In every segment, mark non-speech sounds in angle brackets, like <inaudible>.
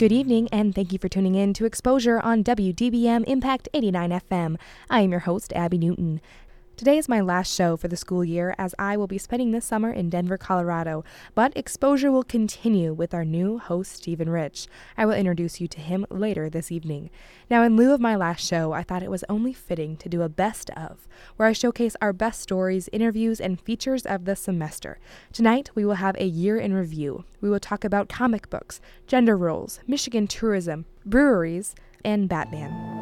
Good evening, and thank you for tuning in to Exposure on WDBM Impact 89 FM. I am your host, Abby Newton. Today is my last show for the school year as I will be spending this summer in Denver, Colorado, but exposure will continue with our new host, Stephen Rich. I will introduce you to him later this evening. Now, in lieu of my last show, I thought it was only fitting to do a best of, where I showcase our best stories, interviews, and features of the semester. Tonight, we will have a year in review. We will talk about comic books, gender roles, Michigan tourism, breweries, and Batman.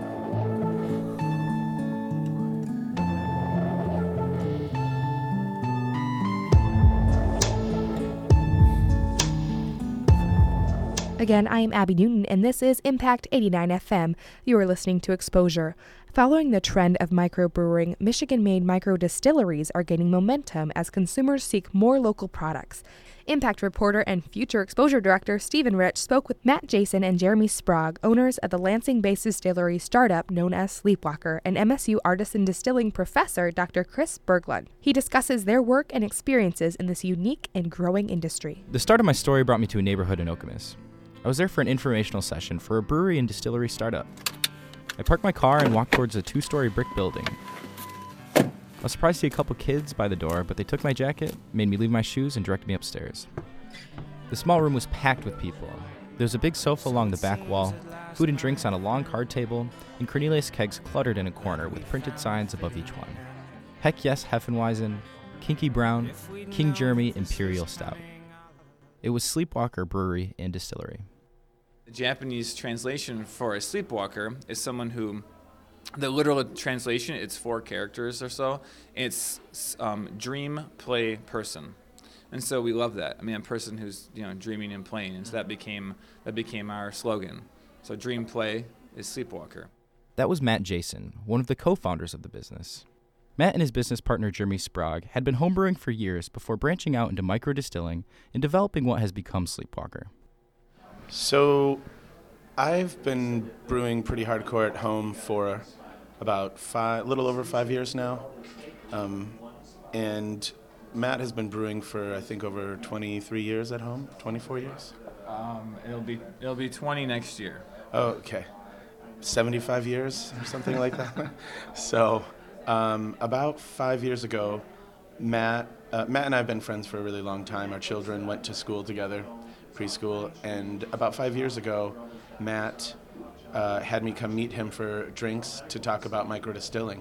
Again, I am Abby Newton, and this is Impact 89 FM. You are listening to Exposure. Following the trend of microbrewing, Michigan made micro distilleries are gaining momentum as consumers seek more local products. Impact reporter and future exposure director Stephen Rich spoke with Matt Jason and Jeremy Sprague, owners of the Lansing based distillery startup known as Sleepwalker, and MSU artisan distilling professor Dr. Kris Berglund. He discusses their work and experiences in this unique and growing industry. The start of my story brought me to a neighborhood in Okemos. I was there for an informational session for a brewery and distillery startup. I parked my car and walked towards a two story brick building. I was surprised to see a couple kids by the door, but they took my jacket, made me leave my shoes, and directed me upstairs. The small room was packed with people. There was a big sofa along the back wall, food and drinks on a long card table, and Cornelius kegs cluttered in a corner with printed signs above each one. Heck yes, Heffenweisen, Kinky Brown, King Jeremy Imperial Stout. It was Sleepwalker Brewery and Distillery. The Japanese translation for a sleepwalker is someone who, the literal translation, it's four characters or so. It's um, dream, play, person, and so we love that. I mean, a person who's you know dreaming and playing, and so that became that became our slogan. So dream, play is sleepwalker. That was Matt Jason, one of the co-founders of the business. Matt and his business partner Jeremy Sprague had been homebrewing for years before branching out into micro distilling and developing what has become Sleepwalker. So, I've been brewing pretty hardcore at home for about five, little over five years now, um, and Matt has been brewing for I think over 23 years at home, 24 years. Um, it'll be it'll be 20 next year. Oh, okay, 75 years or something like that. <laughs> So. Um, about five years ago, Matt, uh, Matt and I have been friends for a really long time. Our children went to school together, preschool, and about five years ago, Matt uh, had me come meet him for drinks to talk about microdistilling.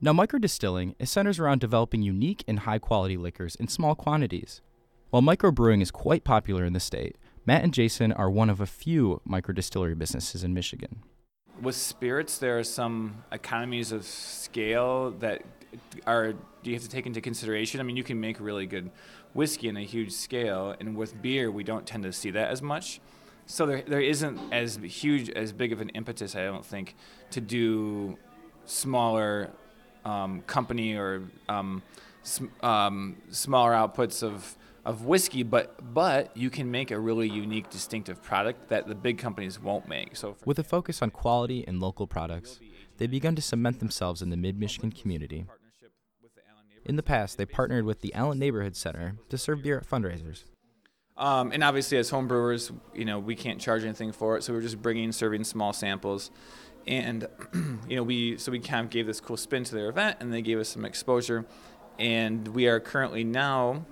Now, microdistilling is centers around developing unique and high quality liquors in small quantities. While microbrewing is quite popular in the state, Matt and Jason are one of a few microdistillery businesses in Michigan with spirits, there are some economies of scale that are you have to take into consideration. I mean, you can make really good whiskey in a huge scale, and with beer, we don't tend to see that as much. So there, there isn't as huge, as big of an impetus, I don't think, to do smaller um, company or um, sm- um, smaller outputs of of whiskey, but but you can make a really unique, distinctive product that the big companies won't make. So, with a focus on quality and local products, they've begun to cement themselves in the Mid-Michigan community. In the past, they partnered with the Allen Neighborhood Center to serve beer at fundraisers. Um, and obviously, as home brewers, you know we can't charge anything for it, so we're just bringing, serving small samples, and <clears throat> you know we so we kind of gave this cool spin to their event, and they gave us some exposure, and we are currently now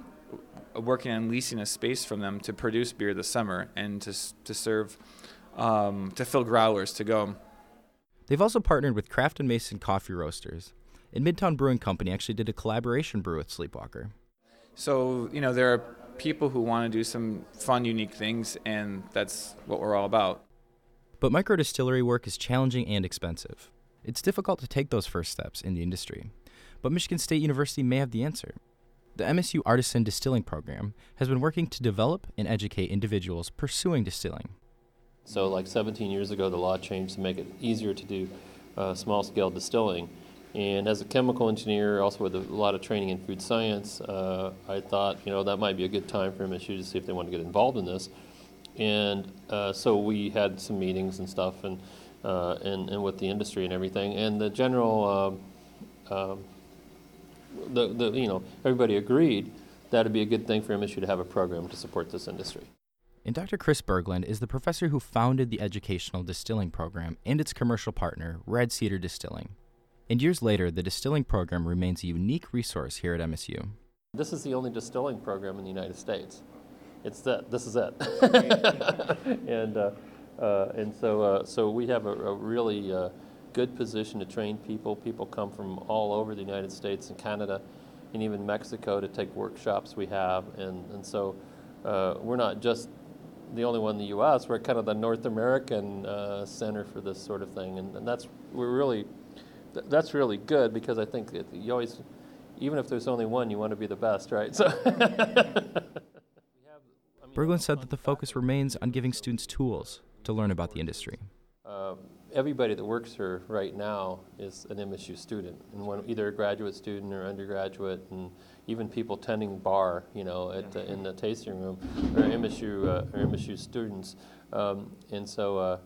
working on leasing a space from them to produce beer this summer and to to serve um, to fill growlers to go. They've also partnered with Craft and Mason Coffee Roasters. And Midtown Brewing Company actually did a collaboration brew with Sleepwalker. So you know there are people who want to do some fun, unique things, and that's what we're all about. But micro distillery work is challenging and expensive. It's difficult to take those first steps in the industry. But Michigan State University may have the answer. The MSU Artisan Distilling Program has been working to develop and educate individuals pursuing distilling. So, like 17 years ago, the law changed to make it easier to do uh, small scale distilling. And as a chemical engineer, also with a lot of training in food science, uh, I thought, you know, that might be a good time for MSU to see if they want to get involved in this. And uh, so we had some meetings and stuff, and, uh, and, and with the industry and everything. And the general, um, um, the, the, you know, everybody agreed that it'd be a good thing for MSU to have a program to support this industry. And Dr. Kris Berglund is the professor who founded the educational distilling program and its commercial partner, Red Cedar Distilling. And years later, the distilling program remains a unique resource here at MSU. This is the only distilling program in the United States. It's that. This is it. <laughs> and uh, uh, and so uh, so we have a, a really uh, good position to train people. People come from all over the United States and Canada, and even Mexico to take workshops we have. And and so uh, we're not just the only one in the U.S. We're kind of the North American uh, center for this sort of thing, and, and that's we're really th- that's really good because I think that you always, even if there's only one, you want to be the best, right? So. <laughs> Berglund said that the focus remains on giving students tools to learn about the industry. Uh, everybody that works here right now is an MSU student, and one, either a graduate student or undergraduate, and even people tending bar, you know, at the, in the tasting room, are MSU uh, are MSU students, um, and so. Uh,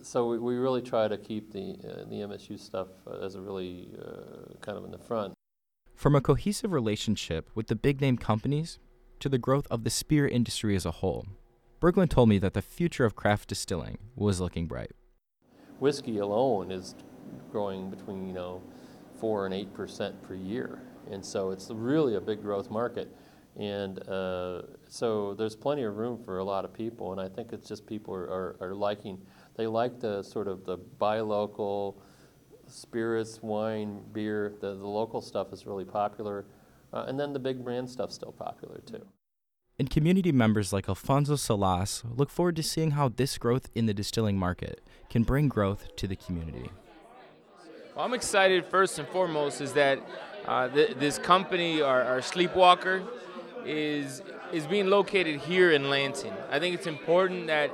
so we, we really try to keep the uh, the MSU stuff uh, as a really uh, kind of in the front. From a cohesive relationship with the big name companies to the growth of the spirit industry as a whole, Berglund told me that the future of craft distilling was looking bright. Whiskey alone is growing between you know four and eight percent per year, and so it's really a big growth market. And uh, so there's plenty of room for a lot of people, and I think it's just people are, are, are liking they like the sort of the buy local spirits, wine, beer. The, the local stuff is really popular. Uh, and then the big brand stuff's still popular too. And community members like Alfonso Salas look forward to seeing how this growth in the distilling market can bring growth to the community. Well, I'm excited first and foremost is that uh, th- this company, our, our Sleepwalker, is is being located here in Lansing. I think it's important that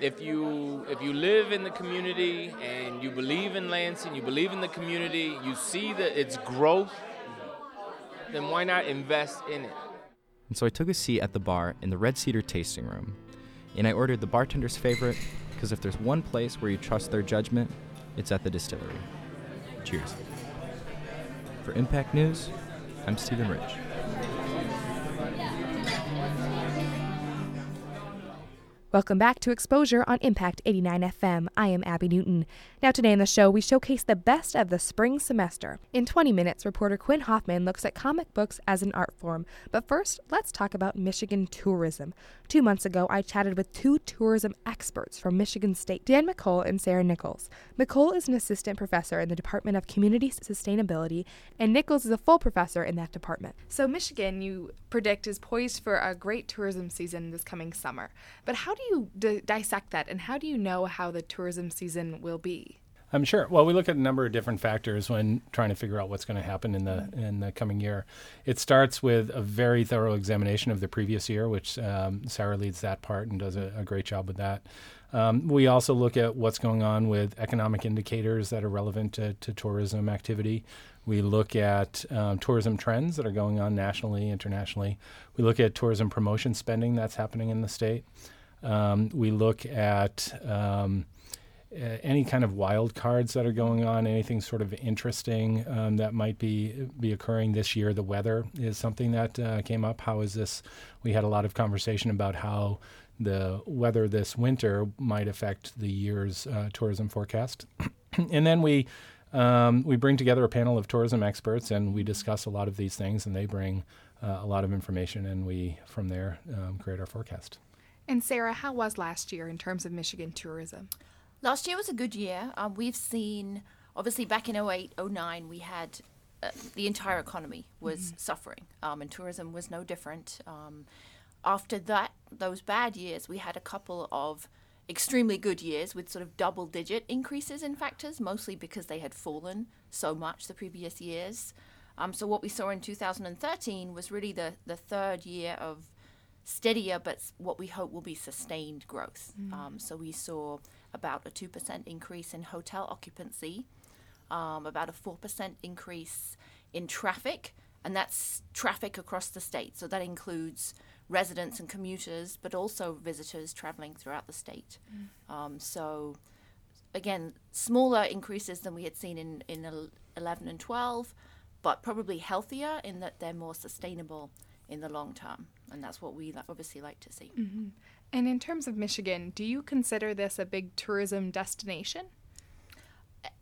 if you if you live in the community and you believe in Lansing, you believe in the community, you see that its growth, then why not invest in it? And so I took a seat at the bar in the Red Cedar tasting room, and I ordered the bartender's favorite because if there's one place where you trust their judgment, it's at the distillery. Cheers. For Impact News, I'm Stephen Rich. Welcome back to Exposure on Impact 89 FM. I am Abby Newton. Now, today in the show, we showcase the best of the spring semester. In 20 minutes, reporter Quinn Hoffman looks at comic books as an art form. But first, let's talk about Michigan tourism. Two months ago, I chatted with two tourism experts from Michigan State, Dan McCole and Sarah Nicholls. McCole is an assistant professor in the Department of Community Sustainability, and Nicholls is a full professor in that department. So, Michigan, you predict, is poised for a great tourism season this coming summer. But how do d- dissect that, and how do you know how the tourism season will be? I'm sure. Well, we look at a number of different factors when trying to figure out what's going to happen in the in the coming year. It starts with a very thorough examination of the previous year, which um, Sarah leads that part and does a, a great job with that. Um, we also look at what's going on with economic indicators that are relevant to, to tourism activity. We look at um, tourism trends that are going on nationally, internationally. We look at tourism promotion spending that's happening in the state. Um, we look at um, any kind of wild cards that are going on, anything sort of interesting um, that might be be occurring this year. The weather is something that uh, came up. How is this? We had a lot of conversation about how the weather this winter might affect the year's uh, tourism forecast, <clears throat> and then we. Um, we bring together a panel of tourism experts and we discuss a lot of these things, and they bring uh, a lot of information, and we from there um, create our forecast. And Sarah, how was last year in terms of Michigan tourism? Last year was a good year. Um, we've seen, obviously, back in 08, 09, we had uh, the entire economy was mm-hmm. suffering, um, and tourism was no different. Um, after that, those bad years, we had a couple of extremely good years with sort of double digit increases in factors, mostly because they had fallen so much the previous years. Um, so what we saw in 2013 was really the, the third year of steadier, but what we hope will be sustained growth. Um, so we saw about a 2% increase in hotel occupancy, um, about a 4% increase in traffic, and that's traffic across the state. So that includes residents and commuters, but also visitors traveling throughout the state. Um, so again, smaller increases than we had seen in, in 11 and 12, but probably healthier in that they're more sustainable in the long term. And that's what we obviously like to see. hmm And in terms of Michigan, do you consider this a big tourism destination?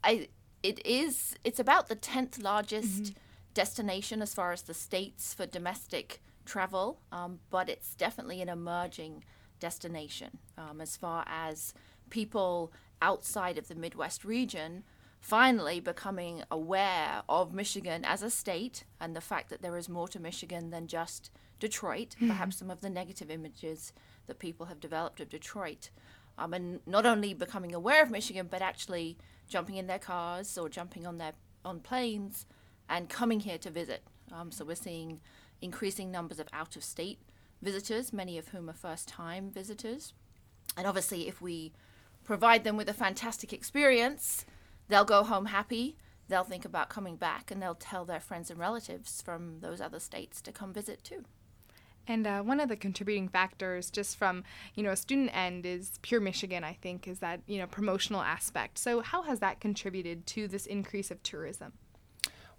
I, it is, it's about the 10th largest destination as far as the states for domestic travel, um, but it's definitely an emerging destination um, as far as people outside of the Midwest region finally becoming aware of Michigan as a state and the fact that there is more to Michigan than just Detroit, perhaps some of the negative images that people have developed of Detroit. Um, and not only becoming aware of Michigan, but actually jumping in their cars or jumping on their on planes and coming here to visit. Um, so we're seeing increasing numbers of out-of-state visitors, many of whom are first-time visitors. And obviously, if we provide them with a fantastic experience, they'll go home happy. They'll think about coming back, and they'll tell their friends and relatives from those other states to come visit too. And uh, one of the contributing factors, just from you know a student end, is Pure Michigan. I think is that you know promotional aspect. So how has that contributed to this increase of tourism?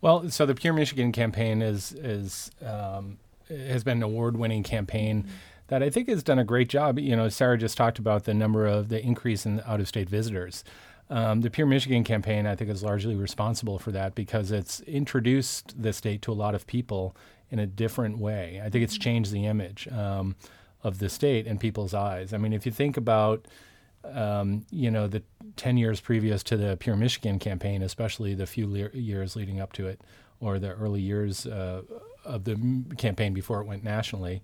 Well, so the Pure Michigan campaign is is um, has been an award-winning campaign that I think has done a great job. You know, Sarah just talked about the number of the increase in out-of-state visitors. Um, the Pure Michigan campaign, I think, is largely responsible for that because it's introduced the state to a lot of people in a different way. I think it's changed the image um, of the state in people's eyes. I mean, if you think about um, you know, the 10 years previous to the Pure Michigan campaign, especially the few le- years leading up to it, or the early years uh, of the campaign before it went nationally,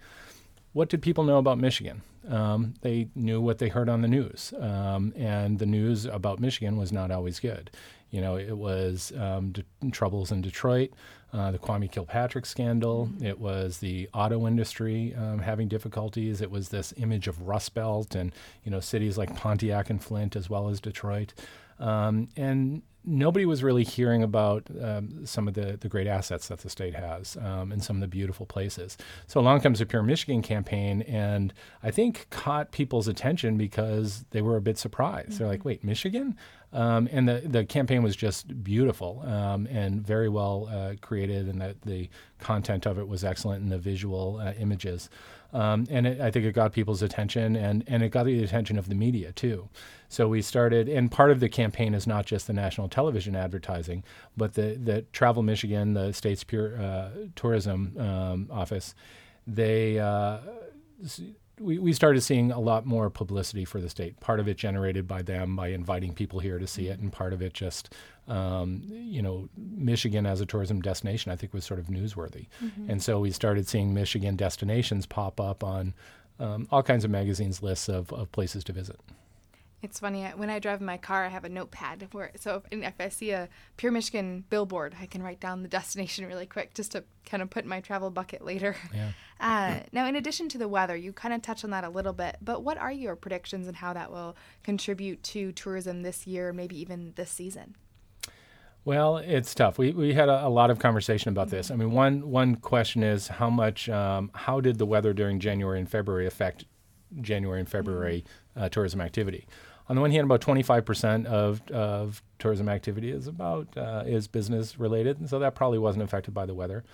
what did people know about Michigan? Um, they knew what they heard on the news, um, and the news about Michigan was not always good. You know, it was um, d- troubles in Detroit, uh, the Kwame Kilpatrick scandal. It was the auto industry um, having difficulties. It was this image of Rust Belt and you know cities like Pontiac and Flint, as well as Detroit. Um, and nobody was really hearing about um, some of the, the great assets that the state has um, and some of the beautiful places. So along comes the Pure Michigan campaign, and I think caught people's attention because they were a bit surprised. They're like, "Wait, Michigan?" Um, and the the campaign was just beautiful um, and very well uh, created, and the the content of it was excellent, and the visual uh, images. Um, and it, I think it got people's attention, and, and it got the attention of the media too. So we started, and part of the campaign is not just the national television advertising, but the, the Travel Michigan, the state's pure uh, tourism um, office, they uh, we, we started seeing a lot more publicity for the state. Part of it generated by them by inviting people here to see it, and part of it just, um, you know, Michigan as a tourism destination, I think was sort of newsworthy. And so we started seeing Michigan destinations pop up on um, all kinds of magazines lists of, of places to visit. It's funny when I drive in my car, I have a notepad where so if, if I see a Pure Michigan billboard, I can write down the destination really quick just to kind of put in my travel bucket later. <laughs> Yeah. Uh, now, in addition to the weather, you kind of touched on that a little bit, but what are your predictions and how that will contribute to tourism this year, maybe even this season? Well, it's tough. We, we had a, a lot of conversation about this. I mean, one one question is how much, um, how did the weather during January and February affect January and February uh, tourism activity? On the one hand, about 25% of, of tourism activity is about uh, is business related, and so that probably wasn't affected by the weather.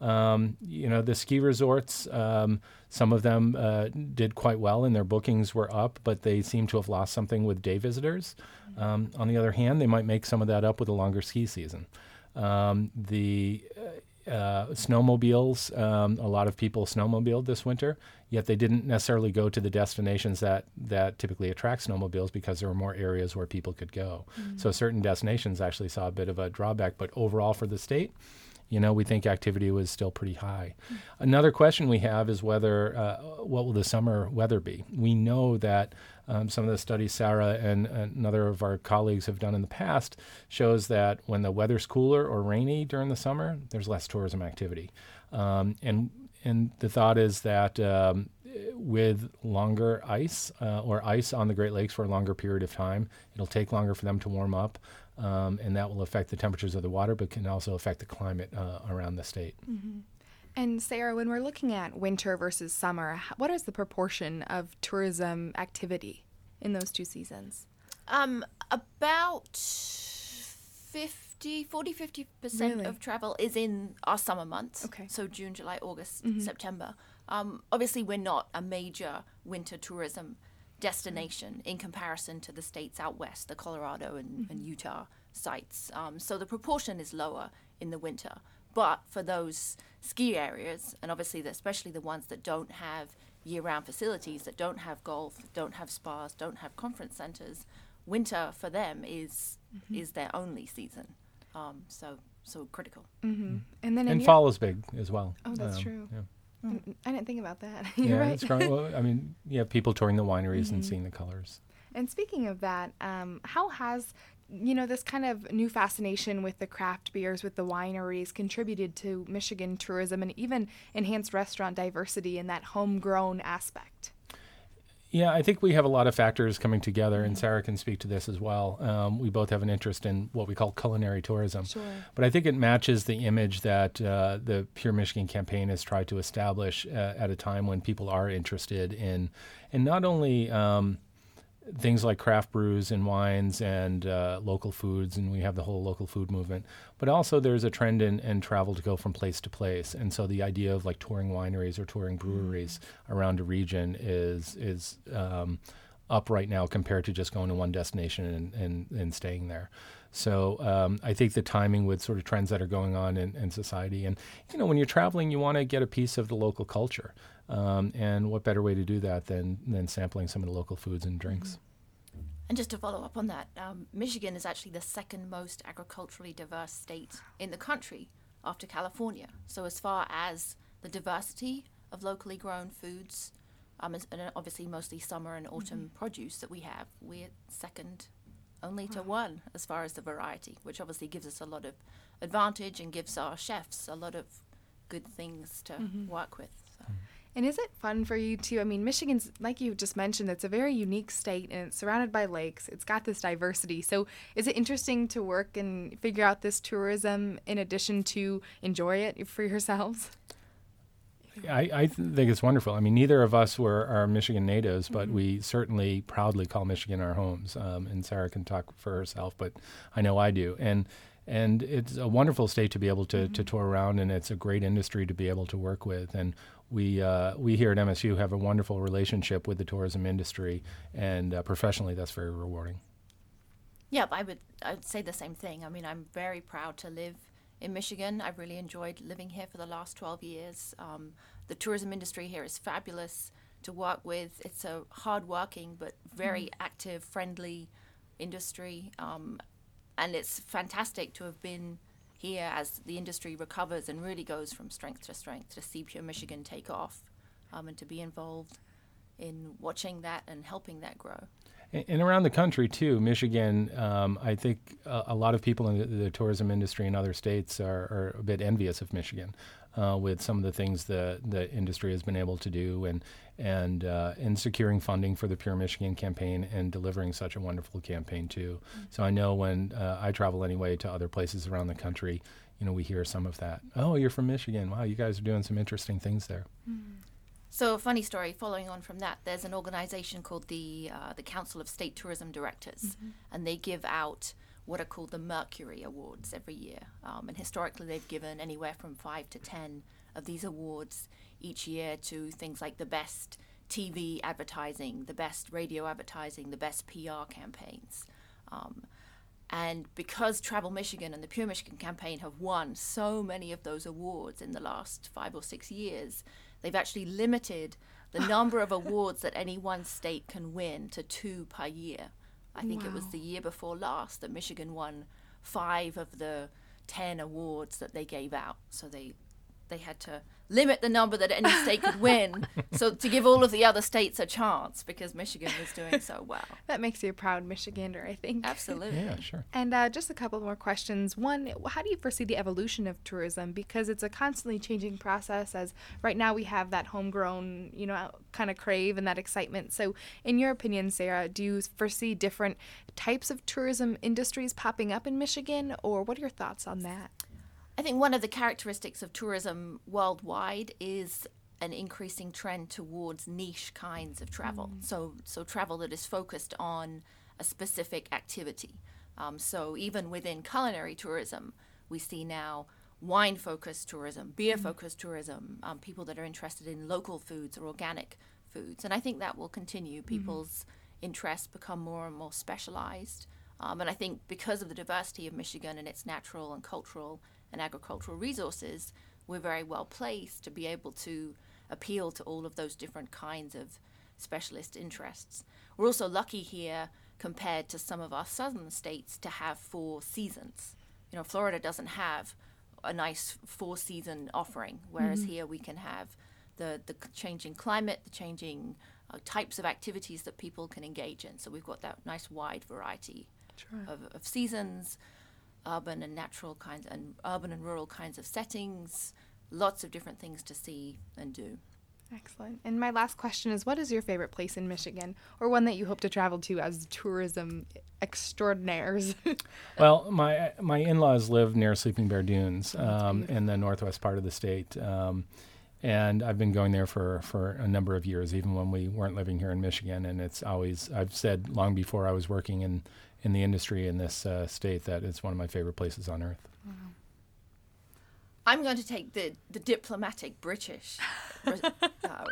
Um, you know, the ski resorts, um, some of them uh, did quite well and their bookings were up, but they seem to have lost something with day visitors. Um, on the other hand, they might make some of that up with a longer ski season. Um, the uh, uh, snowmobiles, um, a lot of people snowmobiled this winter, yet they didn't necessarily go to the destinations that, that typically attract snowmobiles because there were more areas where people could go. So certain destinations actually saw a bit of a drawback, but overall for the state, you know, we think activity was still pretty high. Another question we have is whether uh, what will the summer weather be? We know that um, some of the studies Sarah and another of our colleagues have done in the past shows that when the weather's cooler or rainy during the summer, there's less tourism activity. Um, and and the thought is that um, with longer ice uh, or ice on the Great Lakes for a longer period of time, it'll take longer for them to warm up, um, and that will affect the temperatures of the water, but can also affect the climate uh, around the state. Mm-hmm. And Sarah, when we're looking at winter versus summer, what is the proportion of tourism activity in those two seasons? Um, about 50, 40, 50% Really? of travel is in our summer months. Okay. So June, July, August, Mhm. September. Um, obviously, we're not a major winter tourism destination in comparison to the states out west, the Colorado and, and Utah sites. Um, so the proportion is lower in the winter. But for those ski areas, and obviously, the, especially the ones that don't have year round facilities, that don't have golf, don't have spas, don't have conference centers, winter for them is Mhm. is their only season. Um, so so critical. Mm-hmm. And then in And your- fall is big as well. Oh, that's Um, true. yeah. Mm, I didn't think about that. <laughs> yeah, You're right. it's growing. Well, I mean, you have people touring the wineries and Mhm. seeing the colors. And speaking of that, um, how has you know this kind of new fascination with the craft beers, with the wineries, contributed to Michigan tourism and even enhanced restaurant diversity in that homegrown aspect? Yeah, I think we have a lot of factors coming together, and Sarah can speak to this as well. Um, we both have an interest in what we call culinary tourism. Sure. But I think it matches the image that uh, the Pure Michigan campaign has tried to establish uh, at a time when people are interested in, and not only um, things like craft brews and wines and uh, local foods, and we have the whole local food movement. But also, there's a trend in, in travel to go from place to place, and so the idea of like touring wineries or touring breweries around a region is is um, up right now compared to just going to one destination and, and, and staying there. So um, I think the timing with sort of trends that are going on in, in society, and you know, when you're traveling, you want to get a piece of the local culture, um, and what better way to do that than than sampling some of the local foods and drinks. And just to follow up on that, um, Michigan is actually the second most agriculturally diverse state in the country after California. So, as far as the diversity of locally grown foods, um, and obviously mostly summer and autumn produce that we have, we're second only to one as far as the variety, which obviously gives us a lot of advantage and gives our chefs a lot of good things to Mhm. work with. So. And is it fun for you to? I mean, Michigan's, like you just mentioned, it's a very unique state and it's surrounded by lakes. It's got this diversity. So, is it interesting to work and figure out this tourism in addition to enjoy it for yourselves? I, I think it's wonderful. I mean, neither of us were are Michigan natives, but Mhm. we certainly proudly call Michigan our homes. Um, and Sarah can talk for herself, but I know I do. And and it's a wonderful state to be able to, to tour around, and it's a great industry to be able to work with. And we uh, we here at MSU have a wonderful relationship with the tourism industry, and uh, professionally, that's very rewarding. Yeah, I would I'd say the same thing. I mean, I'm very proud to live in Michigan. I've really enjoyed living here for the last 12 years. Um, the tourism industry here is fabulous to work with. It's a hardworking but very active, friendly industry, um, and it's fantastic to have been here as the industry recovers and really goes from strength to strength to see Pure Michigan take off, um, and to be involved in watching that and helping that grow. And, around the country too, Michigan. Um, I think a, a lot of people in the, the tourism industry in other states are, are a bit envious of Michigan, uh, with some of the things that the industry has been able to do, and and uh, in securing funding for the Pure Michigan campaign and delivering such a wonderful campaign too. So I know when uh, I travel anyway to other places around the country, you know, we hear some of that. Oh, you're from Michigan. Wow, you guys are doing some interesting things there. So, a funny story following on from that, there's an organization called the, uh, the Council of State Tourism Directors, and they give out what are called the Mercury Awards every year. Um, and historically, they've given anywhere from five to ten of these awards each year to things like the best TV advertising, the best radio advertising, the best PR campaigns. Um, and because Travel Michigan and the Pure Michigan campaign have won so many of those awards in the last five or six years, they've actually limited the <laughs> number of awards that any one state can win to two per year. I think it was the year before last that Michigan won five of the 10 awards that they gave out. So they they had to limit the number that any state could win so to give all of the other states a chance because Michigan was doing so well. <laughs> That makes you a proud Michigander, I think. Absolutely. Yeah, sure. And uh, just a couple more questions. One, how do you foresee the evolution of tourism? Because it's a constantly changing process. As right now we have that homegrown, you know, kind of crave and that excitement. So, in your opinion, Sarah, do you foresee different types of tourism industries popping up in Michigan, or what are your thoughts on that? I think one of the characteristics of tourism worldwide is an increasing trend towards niche kinds of travel. So, so travel that is focused on a specific activity. Um, so, even within culinary tourism, we see now wine focused tourism, beer focused tourism, um, people that are interested in local foods or organic foods. And I think that will continue. People's interests become more and more specialized. Um, and I think because of the diversity of Michigan and its natural and cultural and agricultural resources, we're very well placed to be able to appeal to all of those different kinds of specialist interests. We're also lucky here compared to some of our southern states to have four seasons. You know, Florida doesn't have a nice four season offering, whereas here we can have the, the changing climate, the changing uh, types of activities that people can engage in. So we've got that nice wide variety of, of seasons, urban and natural kinds, and urban and rural kinds of settings, lots of different things to see and do. Excellent. And my last question is what is your favorite place in Michigan, or one that you hope to travel to as tourism extraordinaires? <laughs> Well, my my in-laws live near Sleeping Bear Dunes um, in the northwest part of the state, um, and I've been going there for, for a number of years, even when we weren't living here in Michigan. And it's always I've said long before I was working in in the industry in this uh, state that it's one of my favorite places on earth. I'm going to take the, the diplomatic British uh,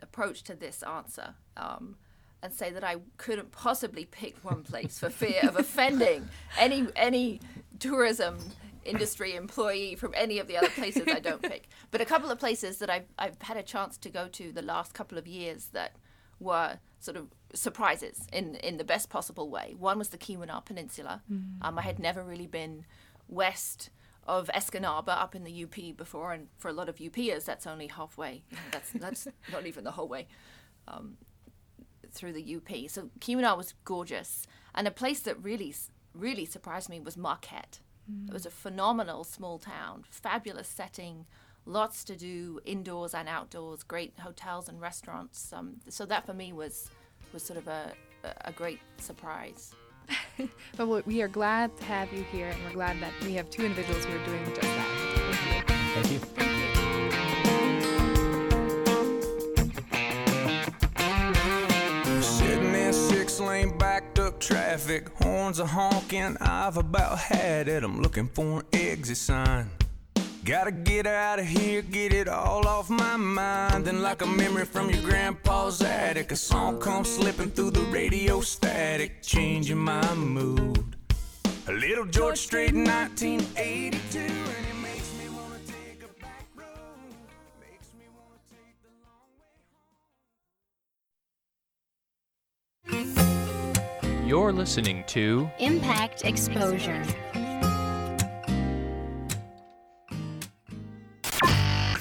approach to this answer um, and say that I couldn't possibly pick one place for fear of offending any any tourism industry employee from any of the other places I don't pick. But a couple of places that I've, I've had a chance to go to the last couple of years that were sort of surprises in, in the best possible way. One was the Keweenaw Peninsula. Um, I had never really been west of Escanaba up in the UP before, and for a lot of UPers, that's only halfway. That's <laughs> that's not even the whole way um, through the UP. So Keweenaw was gorgeous, and a place that really really surprised me was Marquette. It was a phenomenal small town, fabulous setting, lots to do indoors and outdoors, great hotels and restaurants. Um, so that for me was was sort of a a- a great surprise. <laughs> but we- we are glad to have you here, and we're glad that we have two individuals who are doing just that. Thank you. Thank you. Sitting in six lane backed up traffic, horns are honking. I've about had it. I'm looking for an exit sign. Gotta get out of here, get it all off my mind. Then, like a memory from your grandpa's attic, a song comes slipping through the radio static, changing my mood. A little George Strait, 1982, and it makes me wanna take a back road. Makes me wanna take the long way You're listening to Impact Exposure.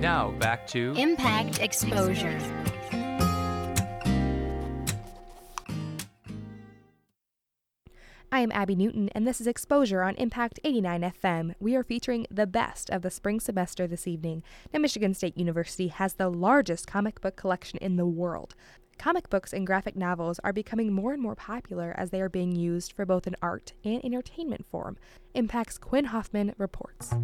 Now back to Impact Exposure. I am Abby Newton, and this is Exposure on Impact 89 FM. We are featuring the best of the spring semester this evening. Now, Michigan State University has the largest comic book collection in the world. Comic books and graphic novels are becoming more and more popular as they are being used for both an art and entertainment form. Impact's Quinn Hoffman reports.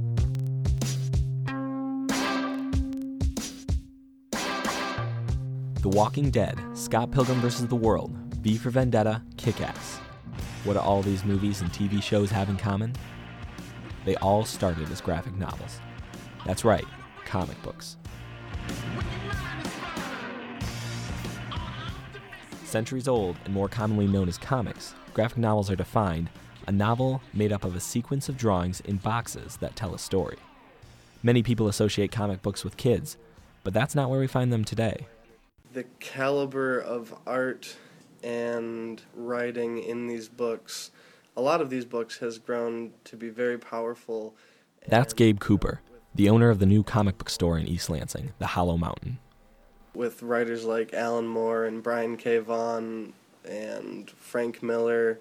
The Walking Dead, Scott Pilgrim vs. the World, V for Vendetta, Kick Ass. What do all these movies and TV shows have in common? They all started as graphic novels. That's right, comic books. Centuries old and more commonly known as comics, graphic novels are defined a novel made up of a sequence of drawings in boxes that tell a story. Many people associate comic books with kids, but that's not where we find them today. The caliber of art and writing in these books, a lot of these books has grown to be very powerful. That's Gabe Cooper, the owner of the new comic book store in East Lansing, the Hollow Mountain. With writers like Alan Moore and Brian K. Vaughan and Frank Miller,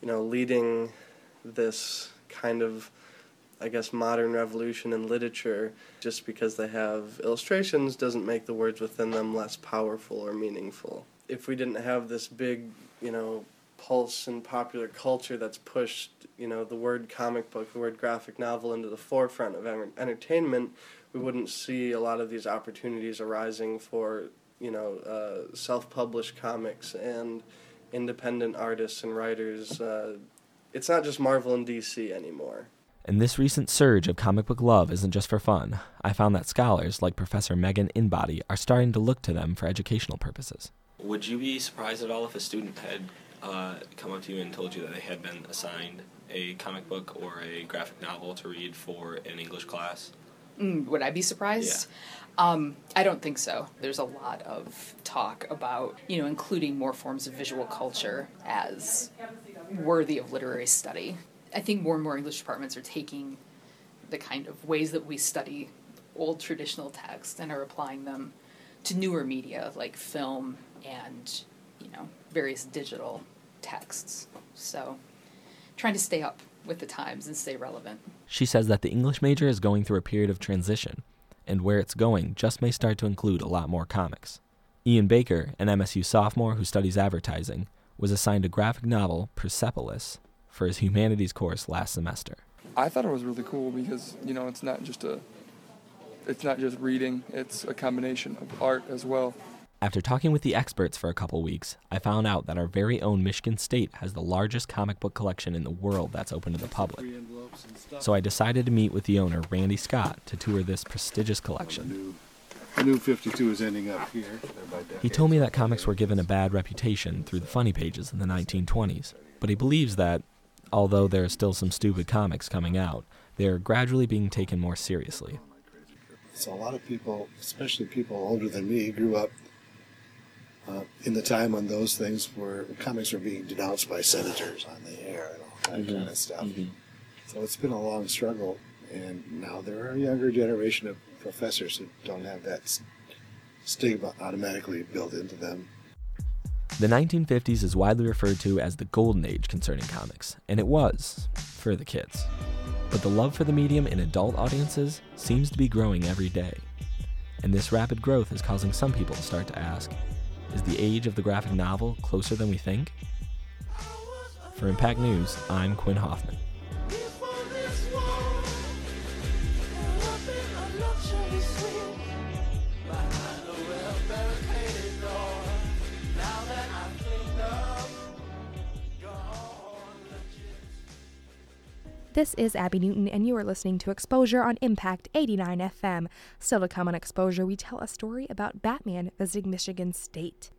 you know, leading this kind of, I guess, modern revolution in literature. Just because they have illustrations doesn't make the words within them less powerful or meaningful if we didn't have this big, you know, pulse in popular culture that's pushed, you know, the word comic book, the word graphic novel into the forefront of entertainment, we wouldn't see a lot of these opportunities arising for, you know, uh, self-published comics and independent artists and writers. Uh, it's not just Marvel and DC anymore. And this recent surge of comic book love isn't just for fun. I found that scholars like Professor Megan Inbody are starting to look to them for educational purposes. Would you be surprised at all if a student had uh, come up to you and told you that they had been assigned a comic book or a graphic novel to read for an English class? Mm, would I be surprised? Yeah. Um, I don't think so. There's a lot of talk about, you know, including more forms of visual culture as worthy of literary study. I think more and more English departments are taking the kind of ways that we study old traditional texts and are applying them to newer media like film and you know various digital texts. So trying to stay up with the times and stay relevant. She says that the English major is going through a period of transition, and where it's going just may start to include a lot more comics. Ian Baker, an MSU sophomore who studies advertising, was assigned a graphic novel, Persepolis, for his humanities course last semester. I thought it was really cool because, you know, it's not just a it's not just reading, it's a combination of art as well. After talking with the experts for a couple weeks, I found out that our very own Michigan State has the largest comic book collection in the world that's open to the public. So I decided to meet with the owner, Randy Scott, to tour this prestigious collection. The new 52 is ending up here. He told me that comics were given a bad reputation through the funny pages in the 1920s, but he believes that, although there are still some stupid comics coming out, they are gradually being taken more seriously. So a lot of people, especially people older than me, grew up uh, in the time when those things were comics were being denounced by senators on the air and all that mm-hmm. kind of stuff. Mm-hmm. So it's been a long struggle, and now there are a younger generation of professors who don't have that stigma automatically built into them. The 1950s is widely referred to as the golden age concerning comics, and it was for the kids. But the love for the medium in adult audiences seems to be growing every day. And this rapid growth is causing some people to start to ask is the age of the graphic novel closer than we think? For Impact News, I'm Quinn Hoffman. This is Abby Newton, and you are listening to Exposure on Impact 89 FM. Still to come on Exposure, we tell a story about Batman visiting Michigan State.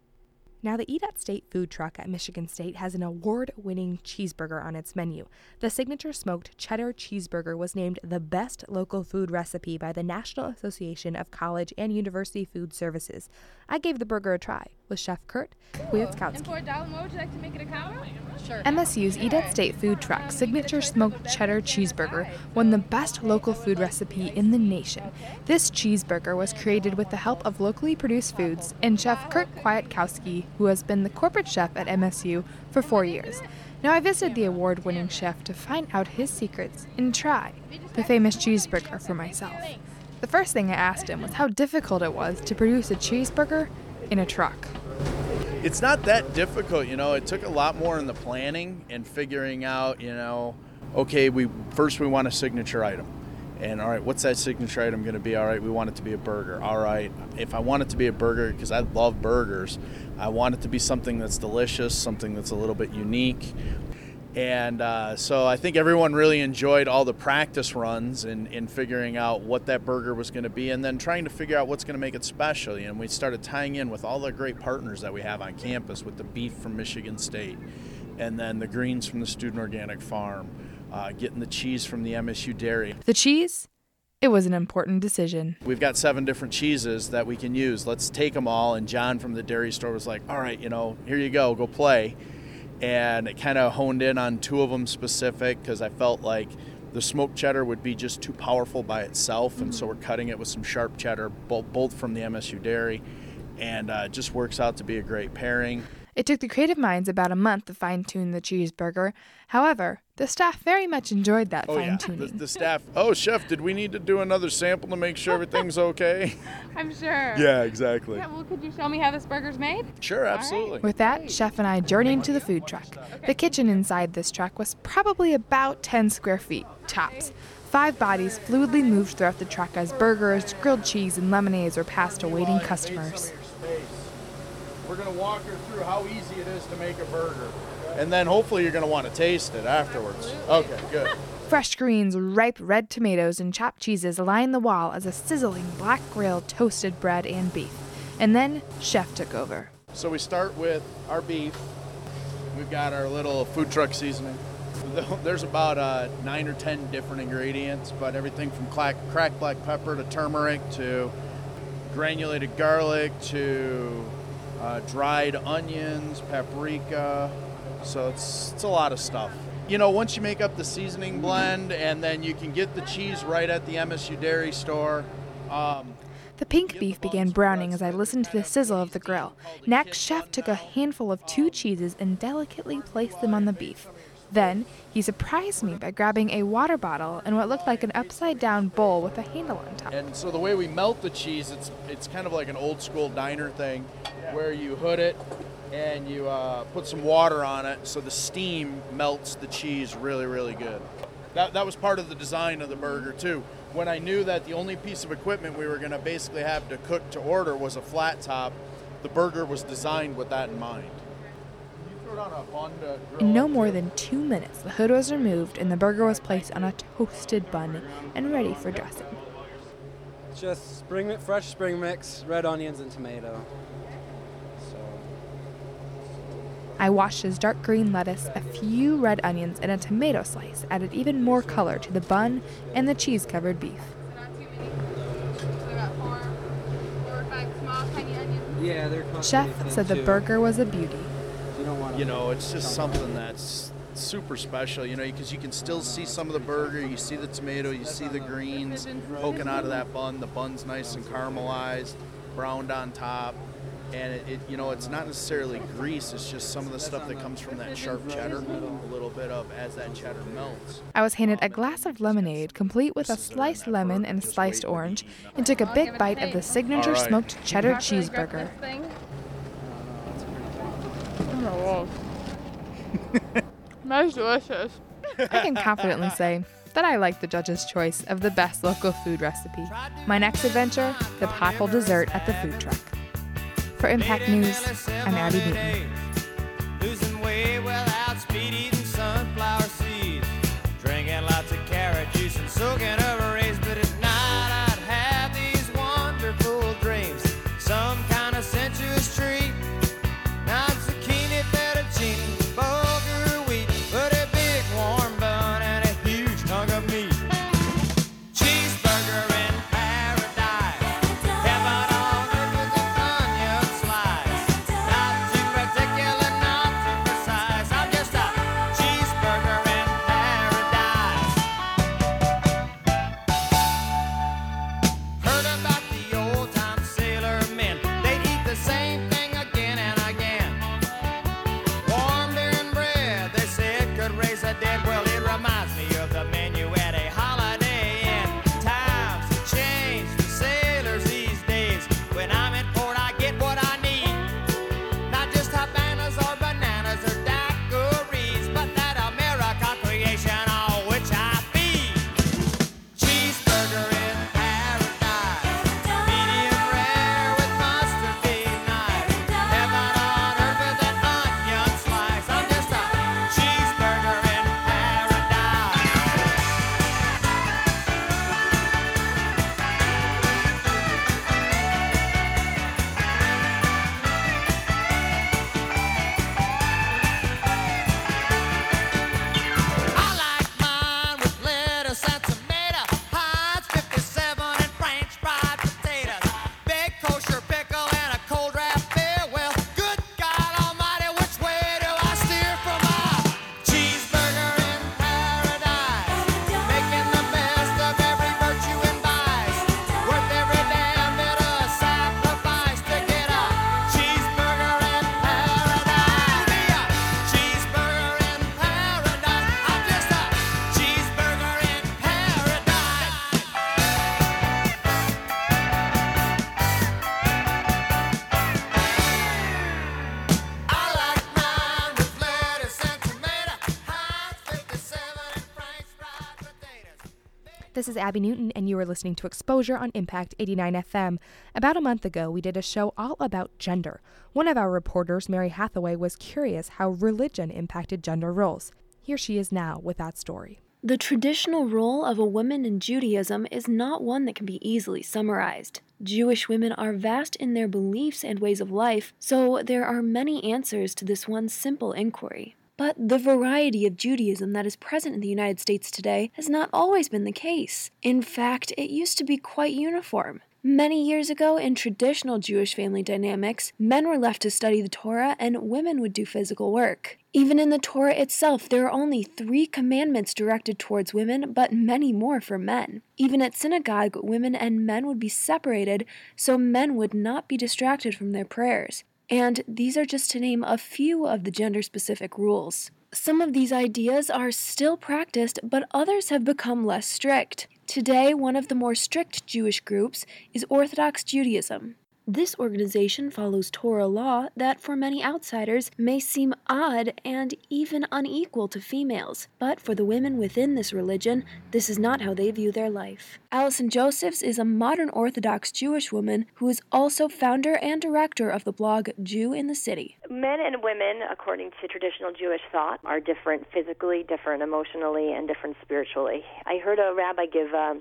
Now, the Eat at State food truck at Michigan State has an award winning cheeseburger on its menu. The signature smoked cheddar cheeseburger was named the best local food recipe by the National Association of College and University Food Services. I gave the burger a try. With Chef Kurt Kwiatkowski. And for a dollar more, would you like to make it a combo? Sure. MSU's Eat at State food truck, Signature Smoked Cheddar Cheeseburger, won the best local food recipe in the nation. This cheeseburger was created with the help of locally produced foods and Chef Kurt Kwiatkowski, who has been the corporate chef at MSU for four years. Now I visited the award winning chef to find out his secrets and try the famous cheeseburger for myself. The first thing I asked him was how difficult it was to produce a cheeseburger in a truck. It's not that difficult, you know. It took a lot more in the planning and figuring out, you know, okay, we first we want a signature item. And all right, what's that signature item going to be? All right, we want it to be a burger. All right, if I want it to be a burger because I love burgers, I want it to be something that's delicious, something that's a little bit unique. And uh, so I think everyone really enjoyed all the practice runs in, in figuring out what that burger was going to be and then trying to figure out what's going to make it special. And we started tying in with all the great partners that we have on campus with the beef from Michigan State and then the greens from the Student Organic Farm, uh, getting the cheese from the MSU Dairy. The cheese? It was an important decision. We've got seven different cheeses that we can use. Let's take them all. And John from the dairy store was like, all right, you know, here you go, go play and it kind of honed in on two of them specific because I felt like the smoked cheddar would be just too powerful by itself, and so we're cutting it with some sharp cheddar, both, both from the MSU dairy, and uh, it just works out to be a great pairing. It took the creative minds about a month to fine tune the cheeseburger. However, the staff very much enjoyed that oh, fine yeah. tuning. The, the staff, oh, chef, did we need to do another sample to make sure everything's okay? <laughs> I'm sure. yeah, exactly. Yeah, well, could you show me how this burger's made? Sure, absolutely. With that, Chef and I journeyed to the food truck. The kitchen inside this truck was probably about 10 square feet, tops. Five bodies fluidly moved throughout the truck as burgers, grilled cheese, and lemonades were passed to waiting customers. We're going to walk her through how easy it is to make a burger. And then hopefully you're going to want to taste it afterwards. Okay, good. <laughs> Fresh greens, ripe red tomatoes, and chopped cheeses line the wall as a sizzling black grill toasted bread and beef. And then Chef took over. So we start with our beef. We've got our little food truck seasoning. <laughs> There's about uh, nine or ten different ingredients, but everything from crack, cracked black pepper to turmeric to granulated garlic to uh, dried onions, paprika. So it's, it's a lot of stuff. You know, once you make up the seasoning blend and then you can get the cheese right at the MSU Dairy store. Um, The pink beef began browning as I listened to the sizzle of the grill. Next, Chef took a handful of two cheeses and delicately placed them on the beef. Then, he surprised me by grabbing a water bottle and what looked like an upside down bowl with a handle on top. and so the way we melt the cheese, it's it's kind of like an old school diner thing, where you hood it and you uh, put some water on it, so the steam melts the cheese really, really good. That that was part of the design of the burger too. When I knew that the only piece of equipment we were going to basically have to cook to order was a flat top, the burger was designed with that in mind. You throw down a bun to grill In no more than two minutes, the hood was removed and the burger was placed on a toasted bun and ready for dressing. Just spring fresh spring mix, red onions and tomato. I washed his dark green lettuce, a few red onions, and a tomato slice added even more color to the bun and the cheese covered beef. Yeah, they're Chef constantly said the too. burger was a beauty. You don't want you know, it's just something that's super special, you know, because you can still see some of the burger, you see the tomato, you see the greens poking out of that bun. The bun's nice and caramelized, browned on top. And it, it, you know, it's not necessarily grease, it's just some of the stuff that comes from that sharp cheddar, a little bit of as that cheddar melts. I was handed a glass of lemonade, complete with a sliced lemon and sliced orange, and took a big bite of the signature smoked cheddar cheeseburger. Oh, That's delicious. I can confidently say that I like the judge's choice of the best local food recipe. My next adventure, the pothole dessert at the food truck. For Impact News, I'm Abby Newton. Is Abby Newton, and you are listening to Exposure on Impact 89 FM. About a month ago, we did a show all about gender. One of our reporters, Mary Hathaway, was curious how religion impacted gender roles. Here she is now with that story. The traditional role of a woman in Judaism is not one that can be easily summarized. Jewish women are vast in their beliefs and ways of life, so there are many answers to this one simple inquiry. But the variety of Judaism that is present in the United States today has not always been the case. In fact, it used to be quite uniform. Many years ago, in traditional Jewish family dynamics, men were left to study the Torah and women would do physical work. Even in the Torah itself, there are only three commandments directed towards women, but many more for men. Even at synagogue, women and men would be separated so men would not be distracted from their prayers. And these are just to name a few of the gender specific rules. Some of these ideas are still practiced, but others have become less strict. Today, one of the more strict Jewish groups is Orthodox Judaism. This organization follows Torah law that, for many outsiders, may seem odd and even unequal to females. But for the women within this religion, this is not how they view their life. Allison Josephs is a modern Orthodox Jewish woman who is also founder and director of the blog Jew in the City. Men and women, according to traditional Jewish thought, are different physically, different emotionally, and different spiritually. I heard a rabbi give a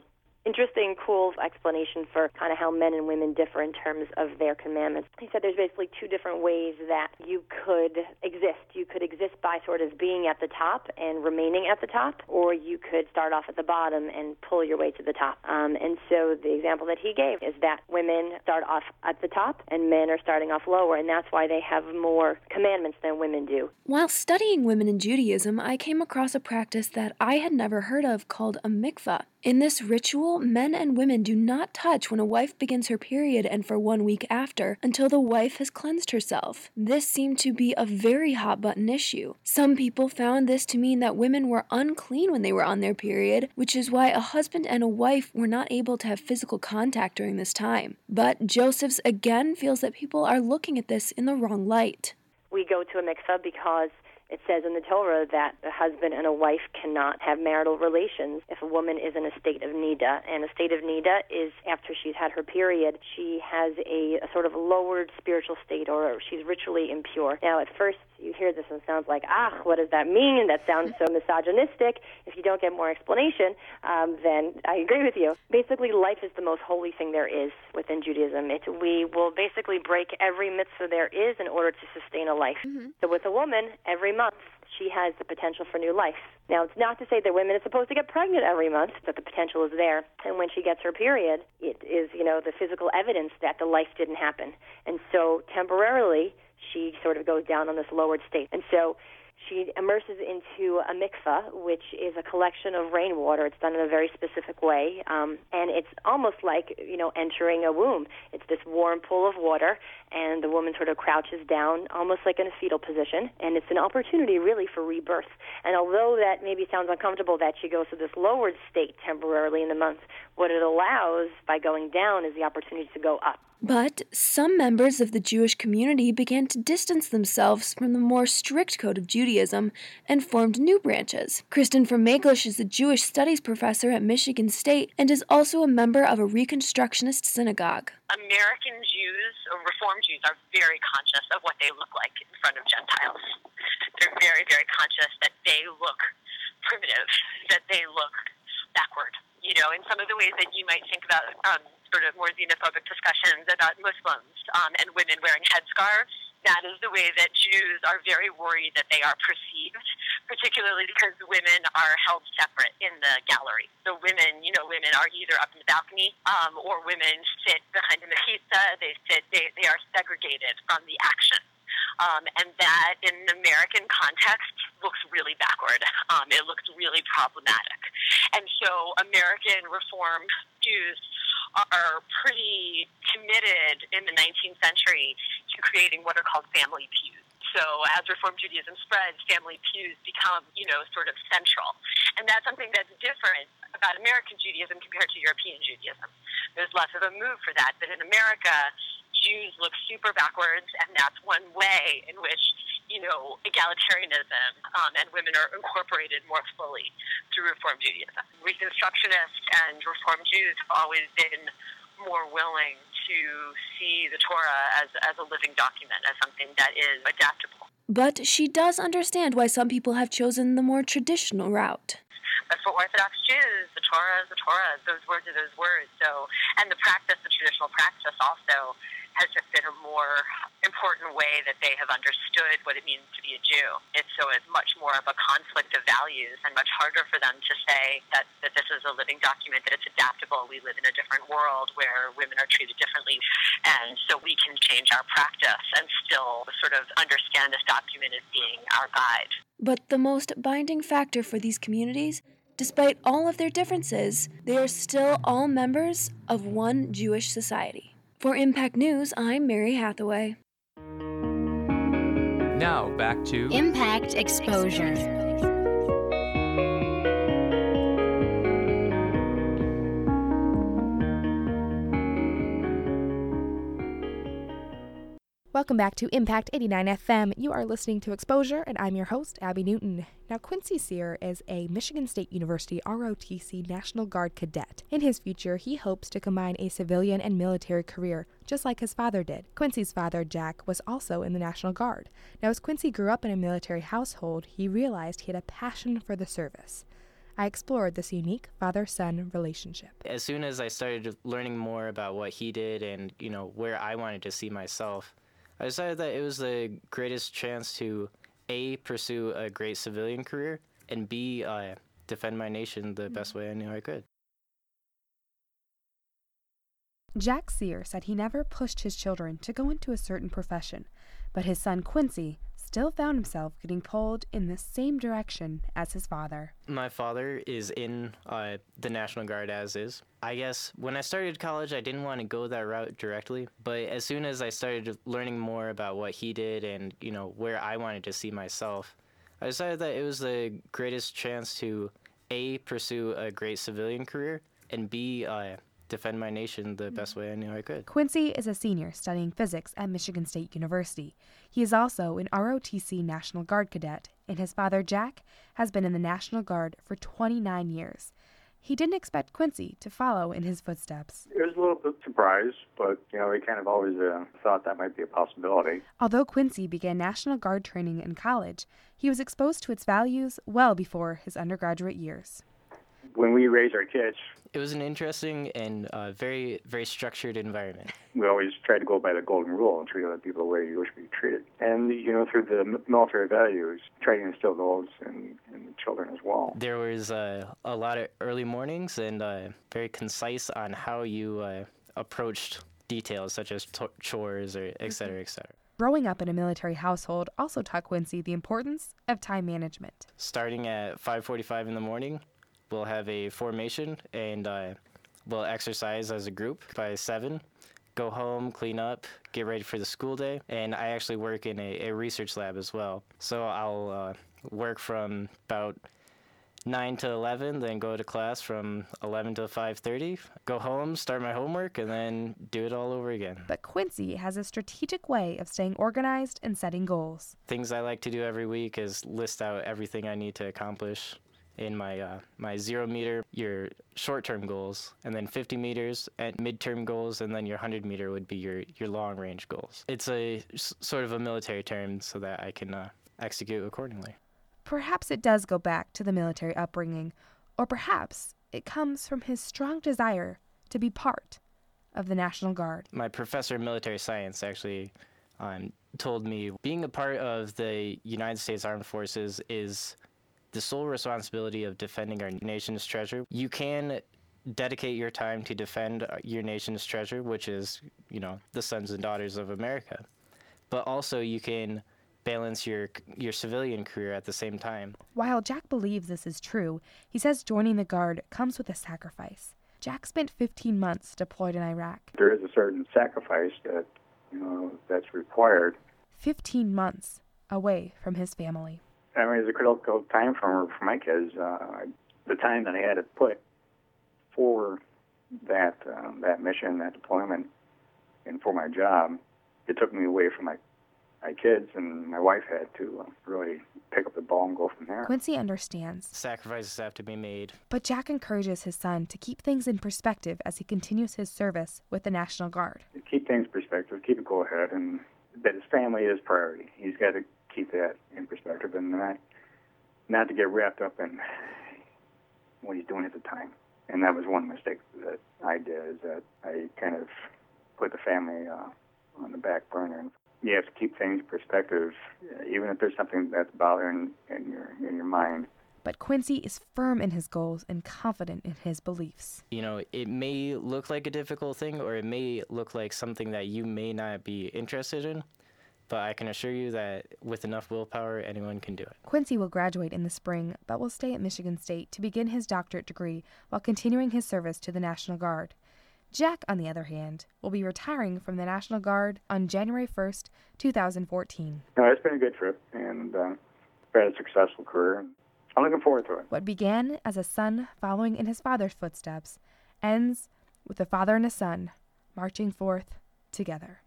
interesting, cool explanation for kind of how men and women differ in terms of their commandments. He said there's basically two different ways that you could exist. You could exist by sort of being at the top and remaining at the top, or you could start off at the bottom and pull your way to the top. Um, and so the example that he gave is that women start off at the top and men are starting off lower, and that's why they have more commandments than women do. While studying women in Judaism, I came across a practice that I had never heard of called a mikvah. In this ritual, men and women do not touch when a wife begins her period and for one week after until the wife has cleansed herself. This seemed to be a very hot button issue. Some people found this to mean that women were unclean when they were on their period, which is why a husband and a wife were not able to have physical contact during this time. But Josephs again feels that people are looking at this in the wrong light. We go to a mikvah because it says in the Torah that a husband and a wife cannot have marital relations if a woman is in a state of nida. And a state of nida is after she's had her period, she has a, a sort of lowered spiritual state or she's ritually impure. Now, at first, you hear this and it sounds like, ah, what does that mean? That sounds so <laughs> misogynistic. If you don't get more explanation, um, then I agree with you. Basically, life is the most holy thing there is within Judaism. It, we will basically break every mitzvah there is in order to sustain a life. Mm-hmm. So with a woman, every month, she has the potential for new life. Now, it's not to say that women are supposed to get pregnant every month, but the potential is there. And when she gets her period, it is, you know, the physical evidence that the life didn't happen. And so temporarily, she sort of goes down on this lowered state. And so she immerses into a mikvah, which is a collection of rainwater. It's done in a very specific way, um, and it's almost like you know entering a womb. It's this warm pool of water, and the woman sort of crouches down, almost like in a fetal position, and it's an opportunity really for rebirth. And although that maybe sounds uncomfortable that she goes to this lowered state temporarily in the month, what it allows by going down is the opportunity to go up. But some members of the Jewish community began to distance themselves from the more strict code of Judaism and formed new branches. Kirsten Fermaglich is a Jewish studies professor at Michigan State and is also a member of a Reconstructionist synagogue. American Jews, or Reform Jews, are very conscious of what they look like in front of Gentiles. They're very, very conscious that they look primitive, that they look backward. You know, in some of the ways that you might think about um, sort of more xenophobic discussions about Muslims um, and women wearing headscarves. That is the way that Jews are very worried that they are perceived, particularly because women are held separate in the gallery. So women, you know, women are either up in the balcony um, or women sit behind the mechitza. They sit, they, they are segregated from the action. Um, and that, in an American context, really backward. Um, it looks really problematic. And so, American Reform Jews are pretty committed in the 19th century to creating what are called family pews. So as Reform Judaism spreads, family pews become, you know, sort of central. And that's something that's different about American Judaism compared to European Judaism. There's less of a move for that. But in America, Jews look super backwards, and that's one way in which, you know, egalitarianism, um, and women are incorporated more fully through Reform Judaism. Reconstructionists and Reform Jews have always been more willing to see the Torah as, as a living document, as something that is adaptable. But she does understand why some people have chosen the more traditional route. But for Orthodox Jews, the Torah is the Torah. Those words are those words. So, and the practice, the traditional practice, also has just been a more important way that they have understood what it means to be a Jew. It's so it's much more of a conflict of values and much harder for them to say that, that this is a living document, that it's adaptable. We live in a different world where women are treated differently. And so we can change our practice and still sort of understand this document as being our guide. But the most binding factor for these communities, despite all of their differences, they are still all members of one Jewish society. For Impact News, I'm Mary Hathaway. Now back to Impact Exposure. Welcome back to Impact 89 FM. You are listening to Exposure, and I'm your host, Abby Newton. Now, Quincy Sear is a Michigan State University ROTC National Guard cadet. In his future, he hopes to combine a civilian and military career, just like his father did. Quincy's father, Jack, was also in the National Guard. Now, as Quincy grew up in a military household, he realized he had a passion for the service. I explored this unique father son relationship. As soon as I started learning more about what he did and, you know, where I wanted to see myself, I decided that it was the greatest chance to A, pursue a great civilian career, and B, uh, defend my nation the best way I knew I could. Jack Sear said he never pushed his children to go into a certain profession, but his son Quincy still found himself getting pulled in the same direction as his father. My father is in uh, the National Guard as is. I guess when I started college, I didn't want to go that route directly, but as soon as I started learning more about what he did and, you know, where I wanted to see myself, I decided that it was the greatest chance to A, pursue a great civilian career, and B, uh, defend my nation the best way I knew I could. Quincy is a senior studying physics at Michigan State University. He is also an ROTC National Guard cadet, and his father, Jack, has been in the National Guard for 29 years. He didn't expect Quincy to follow in his footsteps. It was a little bit surprised, but you know, we kind of always uh, thought that might be a possibility. Although Quincy began National Guard training in college, he was exposed to its values well before his undergraduate years. When we raise our kids, It was an interesting and uh, very, very structured environment. we always try to go by the golden rule and treat other people the way you wish to be treated. And you know, through the military values, try to instill those in, in the children as well. There was uh, a lot of early mornings and uh, very concise on how you uh, approached details such as to- chores or et cetera, et cetera. Growing up in a military household also taught Quincy the importance of time management. Starting at 5:45 in the morning, we'll have a formation and uh, we'll exercise as a group by seven. Go home, clean up, get ready for the school day, and I actually work in a, a research lab as well. So I'll uh, work from about 9 to 11, then go to class from 11 to 5:30. Go home, start my homework, and then do it all over again. But Quincy has a strategic way of staying organized and setting goals. Things I like to do every week is list out everything I need to accomplish in my uh, my zero meter, your short term goals, and then 50 meters at midterm goals, and then your 100 meter would be your your long range goals. It's a s- sort of a military term so that I can uh, execute accordingly. Perhaps it does go back to the military upbringing, or perhaps it comes from his strong desire to be part of the National Guard. My professor of military science actually um, told me being a part of the United States Armed Forces is the sole responsibility of defending our nation's treasure. You can dedicate your time to defend uh, your nation's treasure, which is, you know, the sons and daughters of America. But also you can balance your your civilian career at the same time. While Jack believes this is true, he says joining the Guard comes with a sacrifice. Jack spent 15 months deployed in Iraq. There is a certain sacrifice that you know that's required. 15 months away from his family. I mean, it's a critical time for for my kids. Uh, the time that I had to put for that um, that mission, that deployment, and for my job, it took me away from my my kids and my wife had to uh, really pick up the ball and go from there. Quincy understands, Sacrifices have to be made. but Jack encourages his son to keep things in perspective as he continues his service with the National Guard. Keep things in perspective, keep it go ahead, and that his family is priority. He's got to keep that in perspective and not, not to get wrapped up in what he's doing at the time. And that was one mistake that I did, is that I kind of put the family uh, on the back burner. You have to keep things in perspective, even if there's something that's bothering in your in your mind. But Quincy is firm in his goals and confident in his beliefs. You know, it may look like a difficult thing or it may look like something that you may not be interested in, but I can assure you that with enough willpower, anyone can do it. Quincy will graduate in the spring, but will stay at Michigan State to begin his doctorate degree while continuing his service to the National Guard. Jack, on the other hand, will be retiring from the National Guard on January 1st, 2014. No, it's been a good trip, and uh, had a successful career. I'm looking forward to it. What began as a son following in his father's footsteps ends with a father and a son marching forth together.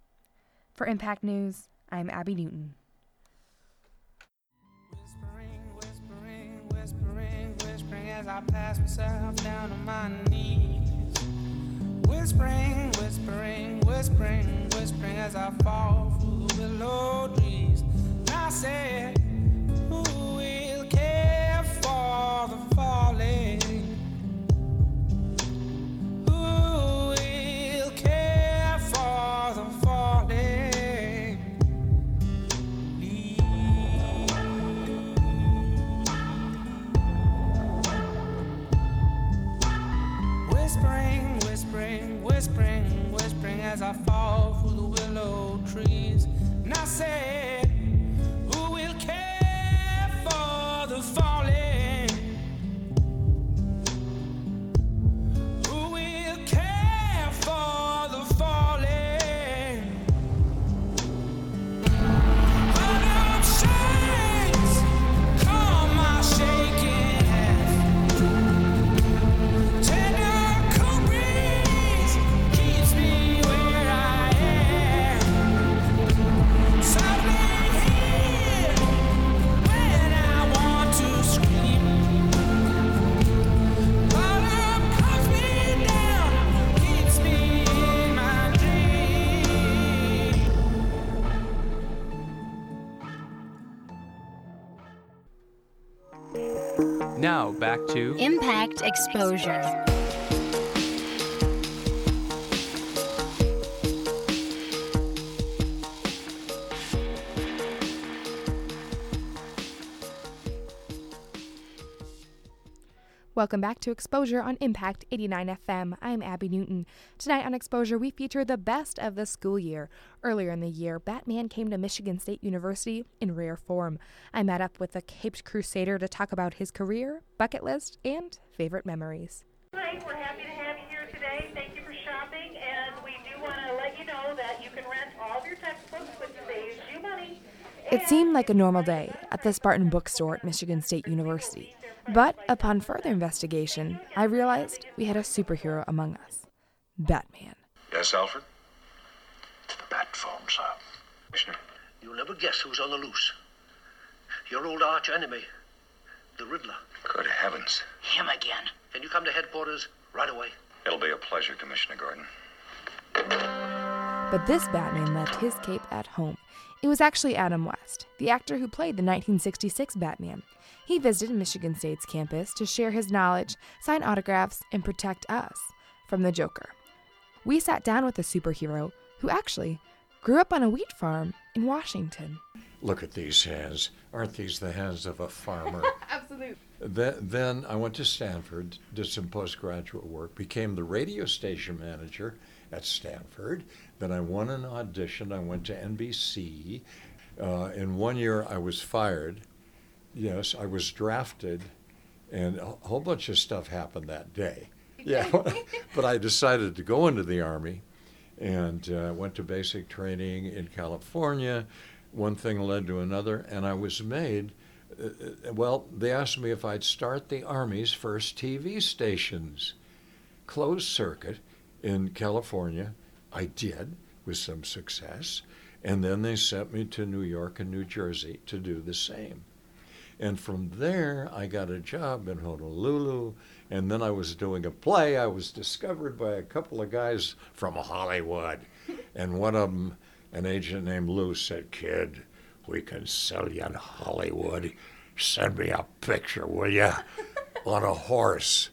For Impact News, I'm Abby Newton. Whispering, whispering as I pass myself down on my knees. Whispering, whispering, whispering, whispering as I fall through the trees. I said, Impact Exposure. Welcome back to Exposure on Impact 89 FM. I'm Abby Newton. Tonight on Exposure, we feature the best of the school year. Earlier in the year, Batman came to Michigan State University in rare form. I met up with the Caped Crusader to talk about his career, bucket list, and favorite memories. Hi, we're happy to have you here today. Thank you for shopping, and we do want to let you know that you can rent all of your textbooks, which saves you money. It seemed like a normal day at the Spartan bookstore at Michigan State University. But upon further investigation, I realized we had a superhero among us Batman. Yes, Alfred? The bat phone, sir. Commissioner. You'll never guess who's on the loose. Your old arch enemy, the Riddler. Good heavens. Him again. Can you come to headquarters right away? It'll be a pleasure, Commissioner Gordon. But this Batman left his cape at home. It was actually Adam West, the actor who played the 1966 Batman. He visited Michigan State's campus to share his knowledge, sign autographs, and protect us from the Joker. We sat down with a superhero who actually grew up on a wheat farm in Washington. Look at these hands. Aren't these the hands of a farmer? <laughs> Absolutely. then, then I went to Stanford, did some postgraduate work, became the radio station manager at Stanford. Then I won an audition. I went to NBC. Uh, in one year, I was fired. Yes, I was drafted, and a whole bunch of stuff happened that day. <laughs> Yeah, but I decided to go into the Army and uh, went to basic training in California. One thing led to another, and I was made. Uh, uh, well, they asked me if I'd start the Army's first TV stations, closed circuit in California. I did with some success, And then they sent me to New York and New Jersey to do the same. And from there, I got a job in Honolulu. And then I was doing a play. I was discovered by a couple of guys from Hollywood. <laughs> And one of them, an agent named Lou, said, Kid, we can sell you in Hollywood. Send me a picture, will you? <laughs> On a horse.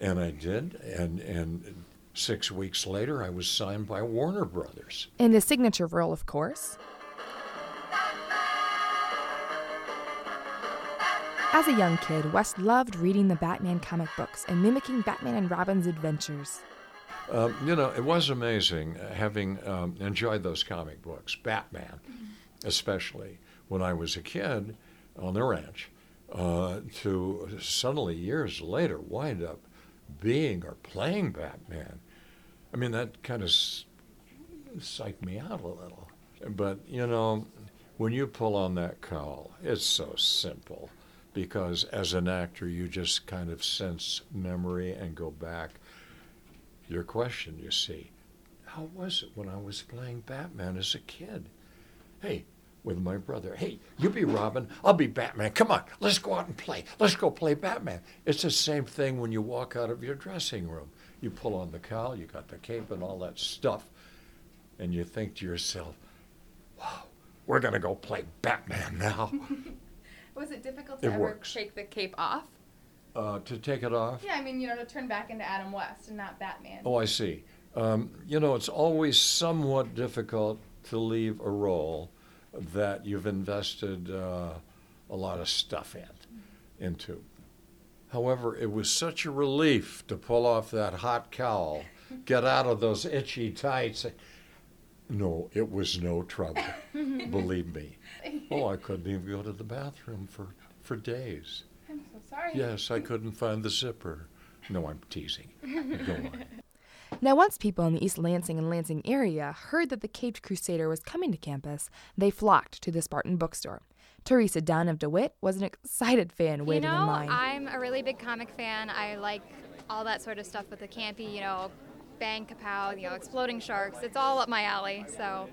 And I did. And, and six weeks later, I was signed by Warner Brothers. In his signature role, of course. As a young kid, West loved reading the Batman comic books and mimicking Batman and Robin's adventures. Um, you know, it was amazing uh, having um, enjoyed those comic books, Batman, especially when I was a kid on the ranch, uh, to suddenly years later wind up being or playing Batman. I mean, that kind of psyched me out a little. But, you know, when you pull on that cowl, it's so simple because as an actor, you just kind of sense memory and go back. Your question, you see, how was it when I was playing Batman as a kid? Hey, with my brother, hey, you be Robin, I'll be Batman. Come on, let's go out and play. Let's go play Batman. It's the same thing when you walk out of your dressing room. You pull on the cowl, you got the cape and all that stuff, and you think to yourself, wow, we're going to go play Batman now. <laughs> Was it difficult to It ever works. take the cape off? Uh, to take it off? Yeah, I mean, you know, to turn back into Adam West and not Batman. Oh, I see. Um, you know, it's always somewhat difficult to leave a role that you've invested uh, a lot of stuff in, into. However, it was such a relief to pull off that hot cowl, get out of those itchy tights. No, it was no trouble, <laughs> believe me. Oh, I couldn't even go to the bathroom for, for days. I'm so sorry. Yes, I couldn't find the zipper. No, I'm teasing. Go on. <laughs> Now, once people in the East Lansing and Lansing area heard that the Caped Crusader was coming to campus, they flocked to the Spartan bookstore. Teresa Dunn of DeWitt was an excited fan You waiting know, in line. I'm a really big comic fan. I like all that sort of stuff with the campy, you know, bang kapow, you know, exploding sharks. It's all up my alley. So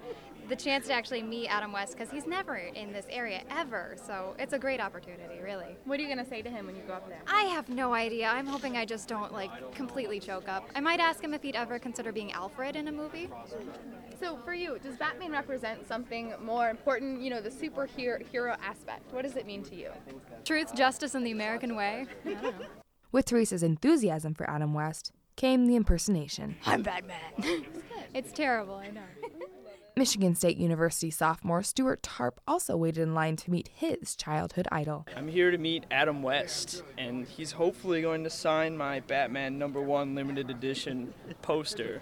the chance to actually meet Adam West, because he's never in this area ever. So it's a great opportunity, really. What are you going to say to him when you go up there? I have no idea. I'm hoping I just don't, like, completely choke up. I might ask him if he'd ever consider being Alfred in a movie. So, for you, does Batman represent something more important, you know, the superhero hero aspect? What does it mean to you? Truth, justice, and the American way. I don't know. <laughs> With Teresa's enthusiasm for Adam West came the impersonation. I'm Batman. <laughs> it's terrible, I know. <laughs> Michigan State University sophomore Stuart Tarp also waited in line to meet his childhood idol. I'm here to meet Adam West, and he's hopefully going to sign my Batman number one limited edition poster.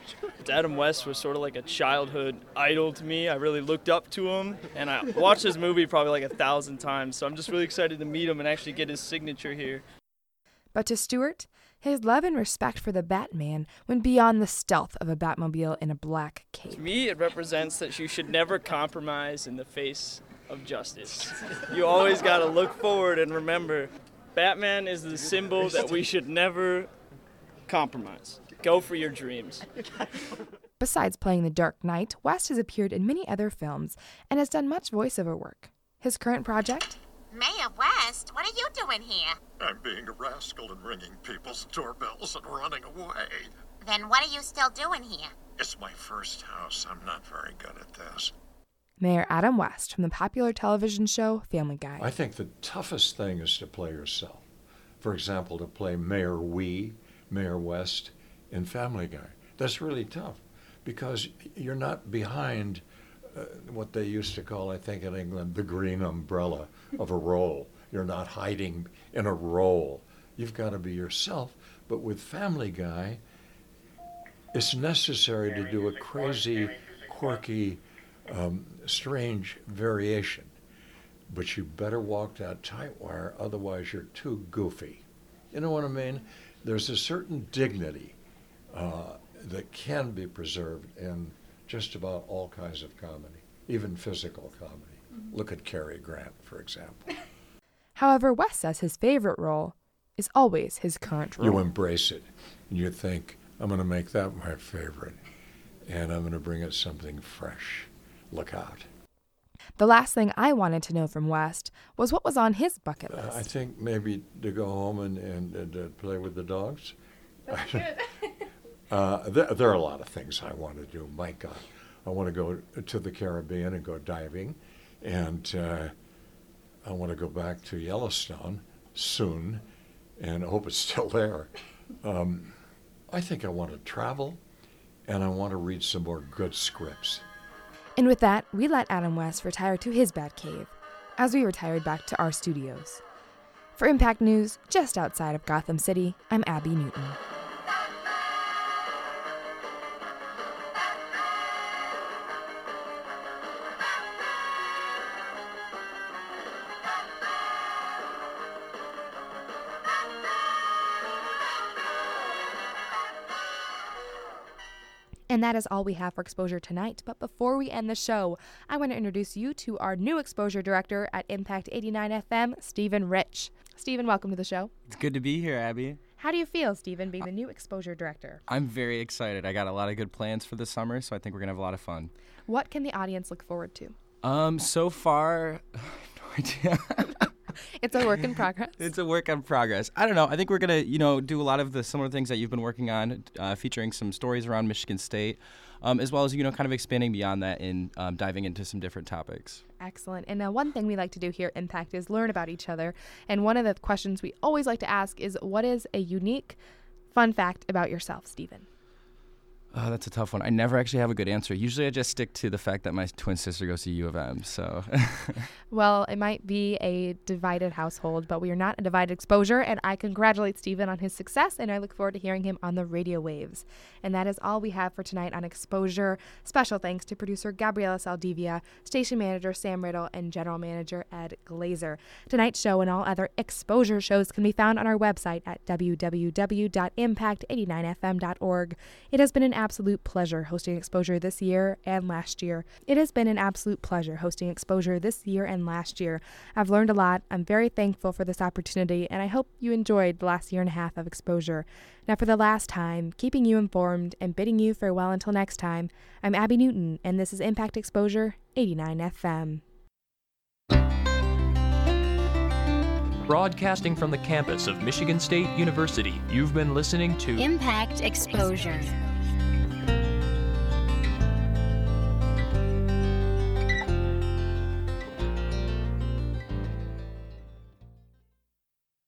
Adam West was sort of like a childhood idol to me. I really looked up to him, and I watched his movie probably like a thousand times, so I'm just really excited to meet him and actually get his signature here. But to Stuart, his love and respect for the Batman went beyond the stealth of a Batmobile in a black cape. To me, it represents that you should never compromise in the face of justice. You always got to look forward and remember Batman is the symbol that we should never compromise. Go for your dreams. Besides playing the Dark Knight, West has appeared in many other films and has done much voiceover work. His current project? Mayor West, what are you doing here? I'm being a rascal and ringing people's doorbells and running away. Then what are you still doing here? It's my first house. I'm not very good at this. Mayor Adam West from the popular television show Family Guy. I think the toughest thing is to play yourself. For example, to play Mayor Wee, Mayor West in Family Guy. That's really tough because you're not behind what they used to call, I think in England, the green umbrella of a role. You're not hiding in a role. You've got to be yourself. But with Family Guy, it's necessary to do a crazy, quirky, um, strange variation. But you better walk that tight wire, otherwise you're too goofy. You know what I mean? There's a certain dignity uh, that can be preserved in just about all kinds of comedy, even physical comedy. Look at Cary Grant, for example. <laughs> However, West says his favorite role is always his current role. You embrace it, and you think, I'm going to make that my favorite, and I'm going to bring it something fresh. look out. The last thing I wanted to know from West was what was on his bucket Uh, list. I think maybe to go home and, and, and uh, play with the dogs. <laughs> <laughs> uh, there, there are a lot of things I want to do. My God, I want to go to the Caribbean and go diving, and uh, I want to go back to Yellowstone soon, and I hope it's still there. Um, I think I want to travel, and I want to read some more good scripts. And with that, we let Adam West retire to his bat cave, as we retired back to our studios. For Impact News, just outside of Gotham City, I'm Abby Newton. And that is all we have for exposure tonight. But before we end the show, I want to introduce you to our new exposure director at Impact 89 FM, Stephen Rich. Stephen, welcome to the show. It's good to be here, Abby. How do you feel, Stephen, being the new exposure director? I'm very excited. I got a lot of good plans for the summer, so I think we're gonna have a lot of fun. What can the audience look forward to? Um, so far, <sighs> no idea. <laughs> It's a work in progress. it's a work in progress. I don't know. I think we're gonna, you know, do a lot of the similar things that you've been working on, uh, featuring some stories around Michigan State, um, as well as you know, kind of expanding beyond that and um, diving into some different topics. Excellent. And uh, one thing we like to do here at Impact is learn about each other. And one of the questions we always like to ask is what is a unique fun fact about yourself, Stephen? Oh, that's a tough one. I never actually have a good answer. Usually, I just stick to the fact that my twin sister goes to U of M. So, <laughs> Well, it might be a divided household, but we are not a divided exposure. And I congratulate Stephen on his success, and I look forward to hearing him on the radio waves. And that is all we have for tonight on Exposure. Special thanks to producer Gabriela Saldivia, station manager Sam Riddle, and general manager Ed Glazer. Tonight's show and all other exposure shows can be found on our website at www.impact89fm.org. It has been an absolute pleasure hosting Exposure this year and last year. It has been an absolute pleasure hosting Exposure this year and last year. I've learned a lot. I'm very thankful for this opportunity, and I hope you enjoyed the last year and a half of Exposure. Now, for the last time, keeping you informed and bidding you farewell until next time, I'm Abby Newton, and this is Impact Exposure 89 FM. Broadcasting from the campus of Michigan State University, you've been listening to Impact Exposure.